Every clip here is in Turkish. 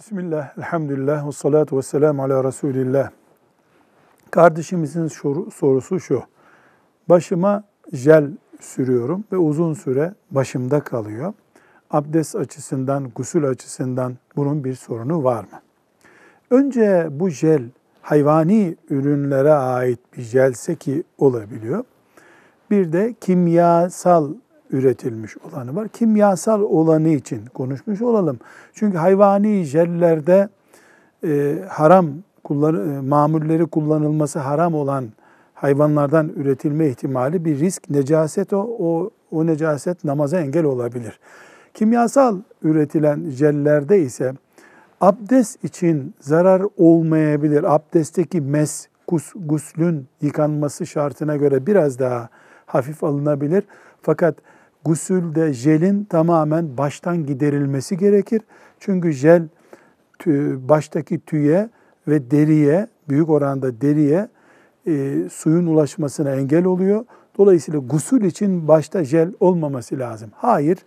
Bismillah, elhamdülillah, ve salatu ve selamu ala Resulillah. Kardeşimizin soru, sorusu şu. Başıma jel sürüyorum ve uzun süre başımda kalıyor. Abdest açısından, gusül açısından bunun bir sorunu var mı? Önce bu jel hayvani ürünlere ait bir jelse ki olabiliyor. Bir de kimyasal üretilmiş olanı var. Kimyasal olanı için konuşmuş olalım. Çünkü hayvani jellerde e, haram kullan, e, mamulleri kullanılması haram olan hayvanlardan üretilme ihtimali bir risk. Necaset o, o, o necaset namaza engel olabilir. Kimyasal üretilen jellerde ise abdest için zarar olmayabilir. Abdestteki mes, gus, guslün yıkanması şartına göre biraz daha hafif alınabilir. Fakat gusülde jelin tamamen baştan giderilmesi gerekir. Çünkü jel baştaki tüye ve deriye, büyük oranda deriye e, suyun ulaşmasına engel oluyor. Dolayısıyla gusül için başta jel olmaması lazım. Hayır,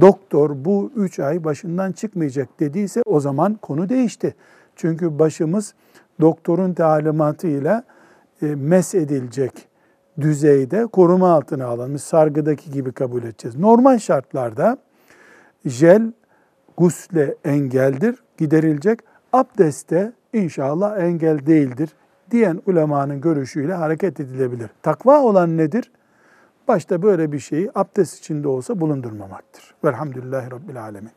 doktor bu üç ay başından çıkmayacak dediyse o zaman konu değişti. Çünkü başımız doktorun talimatıyla e, mes edilecek düzeyde koruma altına alınmış sargıdaki gibi kabul edeceğiz. Normal şartlarda jel gusle engeldir, giderilecek. Abdeste inşallah engel değildir diyen ulemanın görüşüyle hareket edilebilir. Takva olan nedir? Başta böyle bir şeyi abdest içinde olsa bulundurmamaktır. Velhamdülillahi Rabbil Alemin.